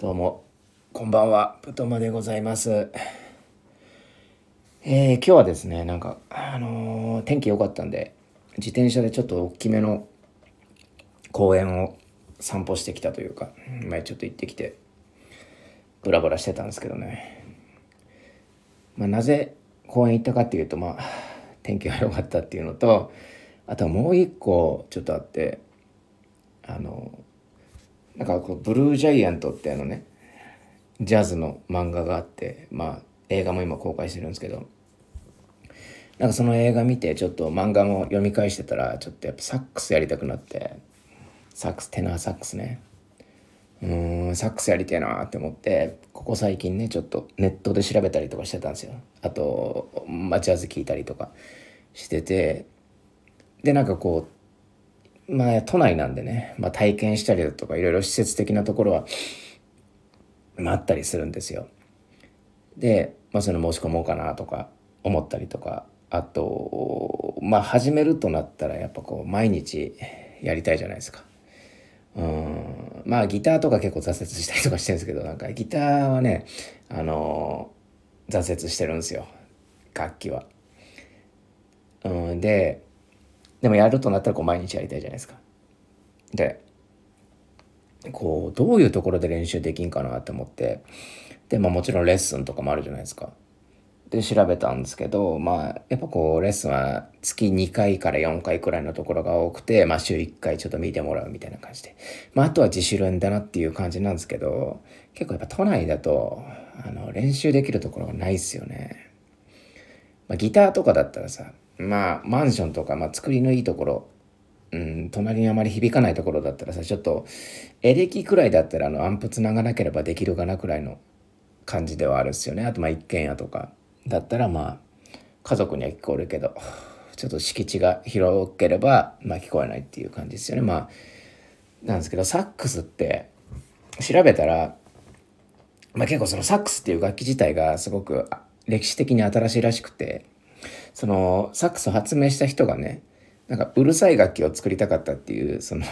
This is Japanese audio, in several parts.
どうも、こんばんは、ぷとまでございます。えー、今日はですね、なんか、あのー、天気良かったんで、自転車でちょっと大きめの公園を散歩してきたというか、前ちょっと行ってきて、ブラブラしてたんですけどね。まあ、なぜ公園行ったかっていうと、まあ、天気が良かったっていうのと、あとはもう一個ちょっとあって、あのなんかこうブルージャイアントってあのねジャズの漫画があってまあ映画も今公開してるんですけどなんかその映画見てちょっと漫画も読み返してたらちょっとやっぱサックスやりたくなってサックステナーサックスね。うんサックスやりてえなって思ってここ最近ねちょっとネットで調べたりとかしてたんですよ。あと、まあ、ジャズ聴いたりとかしててでなんかこうまあ、都内なんでね、まあ、体験したりだとか、いろいろ施設的なところは、まあ、あったりするんですよ。で、まあ、その申し込もうかなとか思ったりとか、あと、まあ、始めるとなったら、やっぱこう、毎日やりたいじゃないですか。うん、まあ、ギターとか結構挫折したりとかしてるんですけど、なんか、ギターはね、あの挫折してるんですよ。楽器は。うん、で、でもやるとなったらこう毎日やりたいじゃないですか。で、こう、どういうところで練習できんかなって思って、で、まあもちろんレッスンとかもあるじゃないですか。で、調べたんですけど、まあ、やっぱこう、レッスンは月2回から4回くらいのところが多くて、まあ週1回ちょっと見てもらうみたいな感じで。まああとは自主練だなっていう感じなんですけど、結構やっぱ都内だと、あの、練習できるところがないっすよね。まあギターとかだったらさ、まあ、マンションとか、まあ、作りのいいところ、うん、隣にあまり響かないところだったらさ、ちょっと、エレキくらいだったら、あの、アンプつながなければできるかなくらいの感じではあるっすよね。あと、まあ、一軒家とかだったら、まあ、家族には聞こえるけど、ちょっと敷地が広ければ、まあ、聞こえないっていう感じですよね。まあ、なんですけど、サックスって、調べたら、まあ、結構そのサックスっていう楽器自体がすごく歴史的に新しいらしくて、そのサックスを発明した人がねなんかうるさい楽器を作りたかったっていうその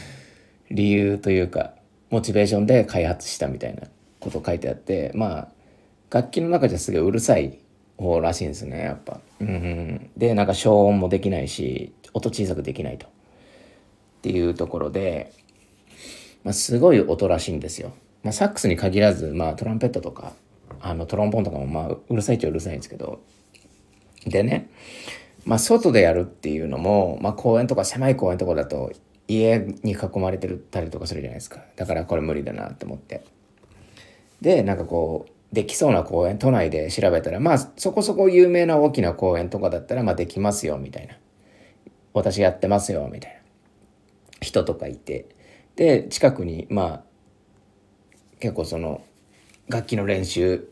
理由というかモチベーションで開発したみたいなこと書いてあってまあ楽器の中じゃすげえうるさい方らしいんですねやっぱ。うん、でなんか消音もできないし音小さくできないと。っていうところで、まあ、すごい音らしいんですよ。まあ、サックスに限らず、まあ、トランペットとかあのトロンボーンとかもまあうるさいっちゃうるさいんですけどでね、まあ、外でやるっていうのも、まあ、公園とか狭い公園とかだと家に囲まれてるたりとかするじゃないですか。だからこれ無理だなって思って。でなんかこうできそうな公園都内で調べたらまあそこそこ有名な大きな公園とかだったらまあできますよみたいな。私やってますよみたいな。人とかいて。で近くにまあ結構その楽器の練習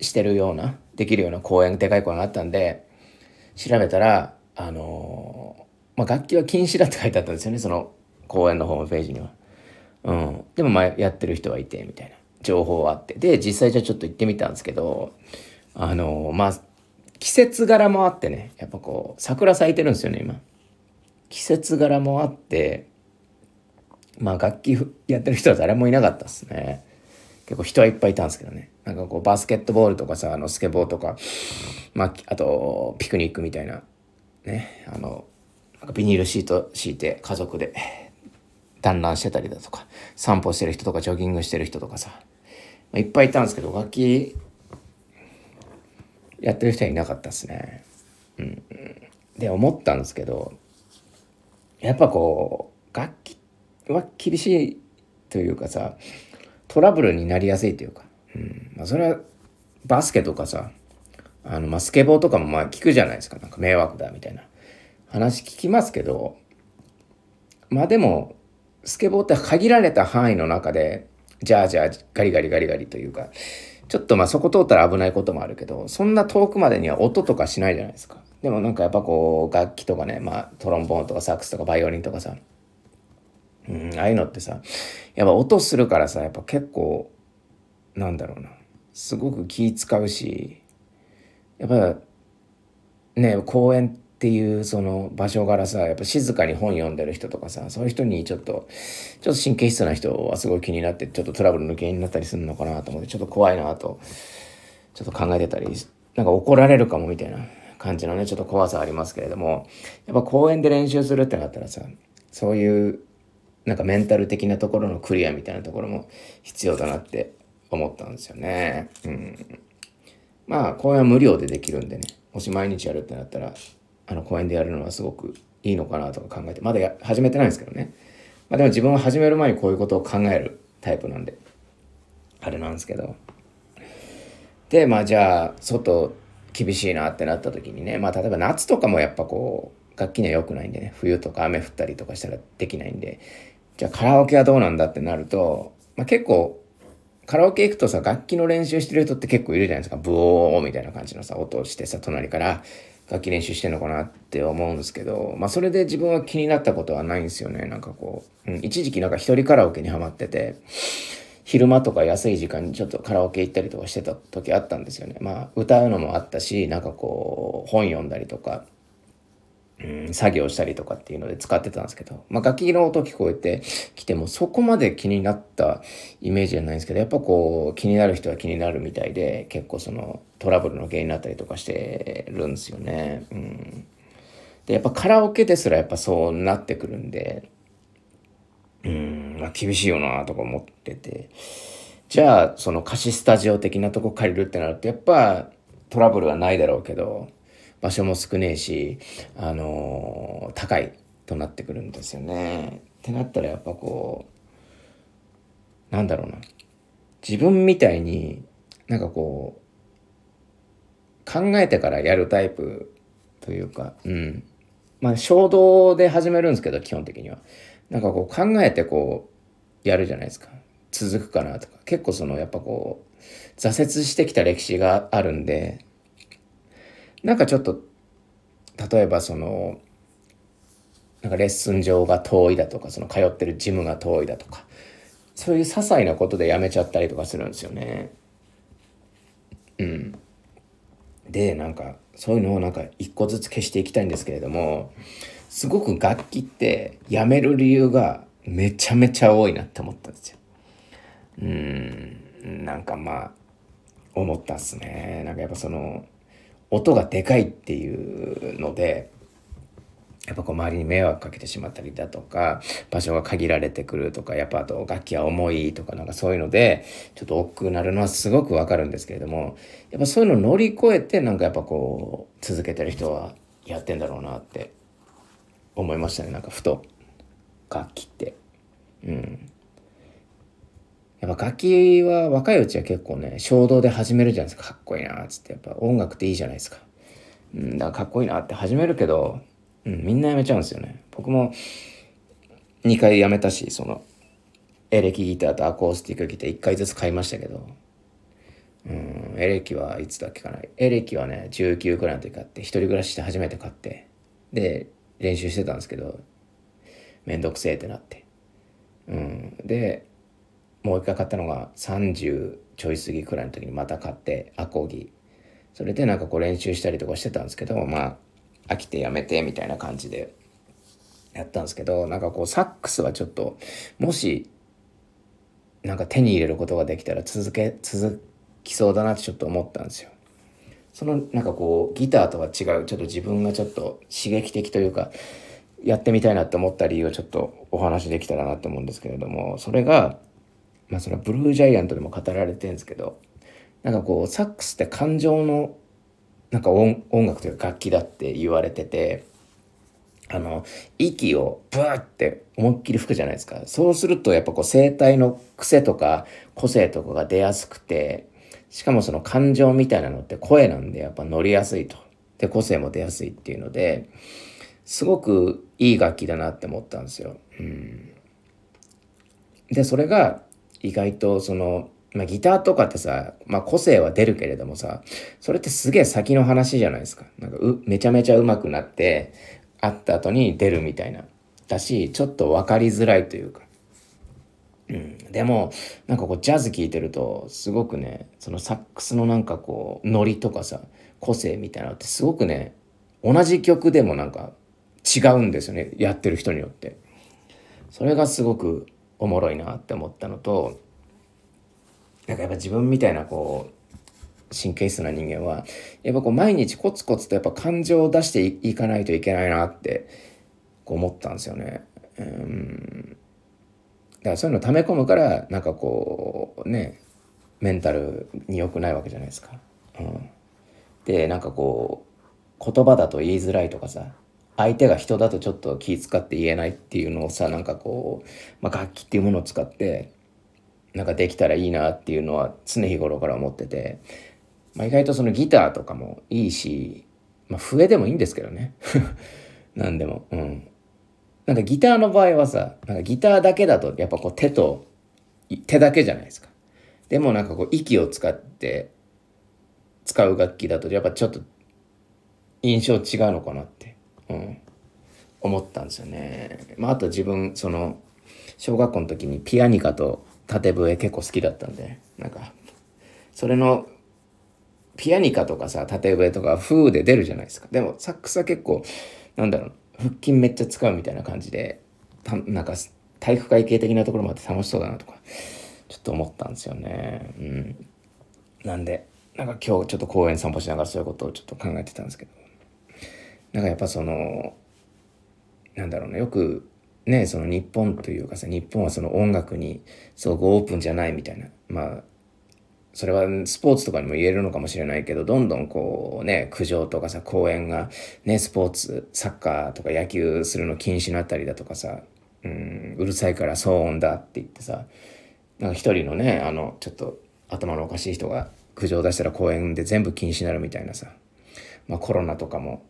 してるようなできるような公園でかい公園があったんで調べたらあのー、まあ、楽器は禁止だって書いてあったんですよねその公園のホームページには。うん、でもまやってる人はいてみたいな情報はあってで実際じゃあちょっと行ってみたんですけどあのー、まあ季節柄もあってねやっぱこう桜咲いてるんですよね今。季節柄もあってまあ楽器やってる人は誰もいなかったですね。結構人はいっぱいいたんですけどね。なんかこうバスケットボールとかさ、あのスケボーとか、まあ、あとピクニックみたいな、ね、あの、ビニールシート敷いて家族で団らんしてたりだとか、散歩してる人とかジョギングしてる人とかさ、まあ、いっぱいいたんですけど、楽器やってる人はいなかったですね。うん。で、思ったんですけど、やっぱこう、楽器は厳しいというかさ、トラブルになりやすいというか、うん。まあ、それはバスケとかさあの、まあ、スケボーとかもまあ聞くじゃないですか。なんか迷惑だみたいな。話聞きますけどまあでもスケボーって限られた範囲の中でじゃあじゃあガリガリガリガリというかちょっとまあそこ通ったら危ないこともあるけどそんな遠くまでには音とかしないじゃないですか。でもなんかやっぱこう楽器とかねまあトロンボーンとかサックスとかバイオリンとかさうん、ああいうのってさ、やっぱ音するからさ、やっぱ結構、なんだろうな、すごく気使うし、やっぱね、公園っていうその場所柄さやっぱ静かに本読んでる人とかさそういう人にちょっとちょっと神経質な人はすごい気になってちょっとトラブルの原因になったりするのかなと思ってちょっと怖いなとちょっと考えてたりなんか怒られるかもみたいな感じのねちょっと怖さありますけれどもやっぱ公園で練習するってなったらさそういうなんかメンタル的なところのクリアみたいなところも必要だなって思ったんですよね。うん。まあ公園は無料でできるんでねもし毎日やるってなったらあの公園でやるのはすごくいいのかなとか考えてまだ始めてないんですけどね、まあ、でも自分は始める前にこういうことを考えるタイプなんであれなんですけどでまあじゃあ外厳しいなってなった時にねまあ例えば夏とかもやっぱこう楽器には良くないんでね冬とか雨降ったりとかしたらできないんでじゃあカラオケはどうなんだってなると、まあ、結構カラオケ行くとさ楽器の練習してる人って結構いるじゃないですかブオーみたいな感じのさ音をしてさ隣から楽器練習してんのかなって思うんですけど、まあそれで自分は気になったことはないんですよね。なんかこう、うん、一時期なんか一人カラオケにハマってて、昼間とか安い時間にちょっとカラオケ行ったりとかしてた時あったんですよね。まあ歌うのもあったし、なんかこう本読んだりとか、うん、作業したりとかっていうので使ってたんですけど、まあ、楽器の音聞こえてきてもそこまで気になったイメージじゃないんですけどやっぱこう気になる人は気になるみたいで結構そのトラブルの原因になったりとかしてるんですよね。うん、でやっぱカラオケですらやっぱそうなってくるんでうんまあ厳しいよなとか思っててじゃあその貸しスタジオ的なとこ借りるってなるとやっぱトラブルはないだろうけど。場所も少ねえし、あのー、高いとなってくるんですよね。ってなったらやっぱこう、なんだろうな。自分みたいになんかこう、考えてからやるタイプというか、うん。まあ衝動で始めるんですけど、基本的には。なんかこう考えてこう、やるじゃないですか。続くかなとか。結構そのやっぱこう、挫折してきた歴史があるんで、なんかちょっと例えばそのなんかレッスン場が遠いだとかその通ってるジムが遠いだとかそういう些細なことでやめちゃったりとかするんですよね。うん。でなんかそういうのをなんか一個ずつ消していきたいんですけれどもすごく楽器ってやめる理由がめちゃめちゃ多いなって思ったんですよ。うんなんかまあ思ったっすね。なんかやっぱその音がでかいっていうのでやっぱこう周りに迷惑かけてしまったりだとか場所が限られてくるとかやっぱあと楽器は重いとかなんかそういうのでちょっと億劫になるのはすごくわかるんですけれどもやっぱそういうのを乗り越えてなんかやっぱこう続けてる人はやってんだろうなって思いましたね。なんかふと。楽器って。うん。やっぱ楽器は若いうちは結構ね衝動で始めるじゃないですか。かっこいいなっつって。やっぱ音楽っていいじゃないですか。うん、だからかっこいいなって始めるけど、うん、みんなやめちゃうんですよね。僕も2回やめたしそのエレキギターとアコースティックギター1回ずつ買いましたけど、うん、エレキはいつだっけかな。エレキはね19くらいの時買って一人暮らしして初めて買って。で練習してたんですけどめんどくせえってなって、うん、でもう一回買ったのが30ちょい過ぎくらいの時にまた買ってアコギそれでなんかこう練習したりとかしてたんですけどまあ飽きてやめてみたいな感じでやったんですけどなんかこうサックスはちょっともしなんか手に入れることができたら続け続きそうだなってちょっと思ったんですよ。そのなんかこうギターとは違うちょっと自分がちょっと刺激的というかやってみたいなって思った理由をちょっとお話できたらなって思うんですけれどもそれがまあそれはブルージャイアントでも語られてるんですけどなんかこうサックスって感情のなんか音楽というか楽器だって言われててあの息をブーって思いっきり吹くじゃないですか。そうするとやっぱこう声帯の癖とか個性とかが出やすくてしかもその感情みたいなのって声なんでやっぱ乗りやすいと。で個性も出やすいっていうのですごくいい楽器だなって思ったんですよ。うん、でそれが意外とその、まあ、ギターとかってさ、まあ、個性は出るけれどもさそれってすげえ先の話じゃないですか。なんかめちゃめちゃ上手くなって会った後に出るみたいな。だしちょっと分かりづらいというか。うん、でもなんかこうジャズ聴いてるとすごくねそのサックスのなんかこうノリとかさ個性みたいなのってすごくね同じ曲でもなんか違うんですよねやってる人によって。それがすごくおもろいなって思ったのとなんかやっぱ自分みたいなこう神経質な人間はやっぱこう毎日コツコツとやっぱ感情を出していかないといけないなってこう思ったんですよね。うんだからそういうの溜め込むからなんかこうねメンタルに良くないわけじゃないですか。うん、でなんかこう言葉だと言いづらいとかさ相手が人だとちょっと気使って言えないっていうのをさなんかこう、まあ、楽器っていうものを使ってなんかできたらいいなっていうのは常日頃から思ってて、まあ、意外とそのギターとかもいいし、まあ、笛でもいいんですけどね。何でも。うん。なんかギターの場合はさなんかギターだけだとやっぱこう手と手だけじゃないですか。でもなんかこう息を使って使う楽器だとやっぱちょっと印象違うのかなって。うん、思ったんですよね。まあ、あと自分その小学校の時にピアニカと縦笛結構好きだったんでなんかそれのピアニカとかさ縦笛とか風で出るじゃないですか。でもサックスは結構なんだろう腹筋めっちゃ使うみたいな感じでたなんか体育会系的なところもあって楽しそうだなとかちょっと思ったんですよね。うん。なんでなんか今日ちょっと公園散歩しながらそういうことをちょっと考えてたんですけど。なんかやっぱそのなんだろうねよくねその日本というかさ日本はその音楽にすごくオープンじゃないみたいな。まあそれはスポーツとかにも言えるのかもしれないけどどんどんこうね苦情とかさ公園がねスポーツサッカーとか野球するの禁止になったりだとかさうんうるさいから騒音だって言ってさなんか一人のねあのちょっと頭のおかしい人が苦情出したら公園で全部禁止になるみたいなさまあコロナとかも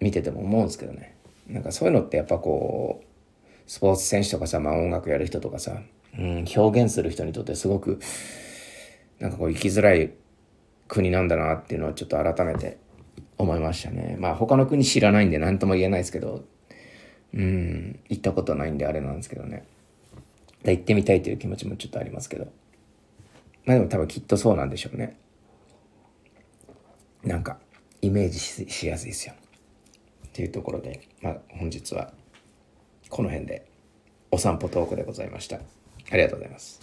見てても思うんですけどね。なんかそういうのってやっぱこうスポーツ選手とかさ、まあ、音楽やる人とかさ、うん、表現する人にとってすごくなんかこう生きづらい国なんだなっていうのはちょっと改めて思いましたね。まあ他の国知らないんで何とも言えないですけどうん行ったことないんであれなんですけどね。行ってみたいという気持ちもちょっとありますけど。まあでも多分きっとそうなんでしょうね。なんかイメージしやすいですよ。っていうところで、まあ、本日はこの辺でお散歩トークでございました。ありがとうございます。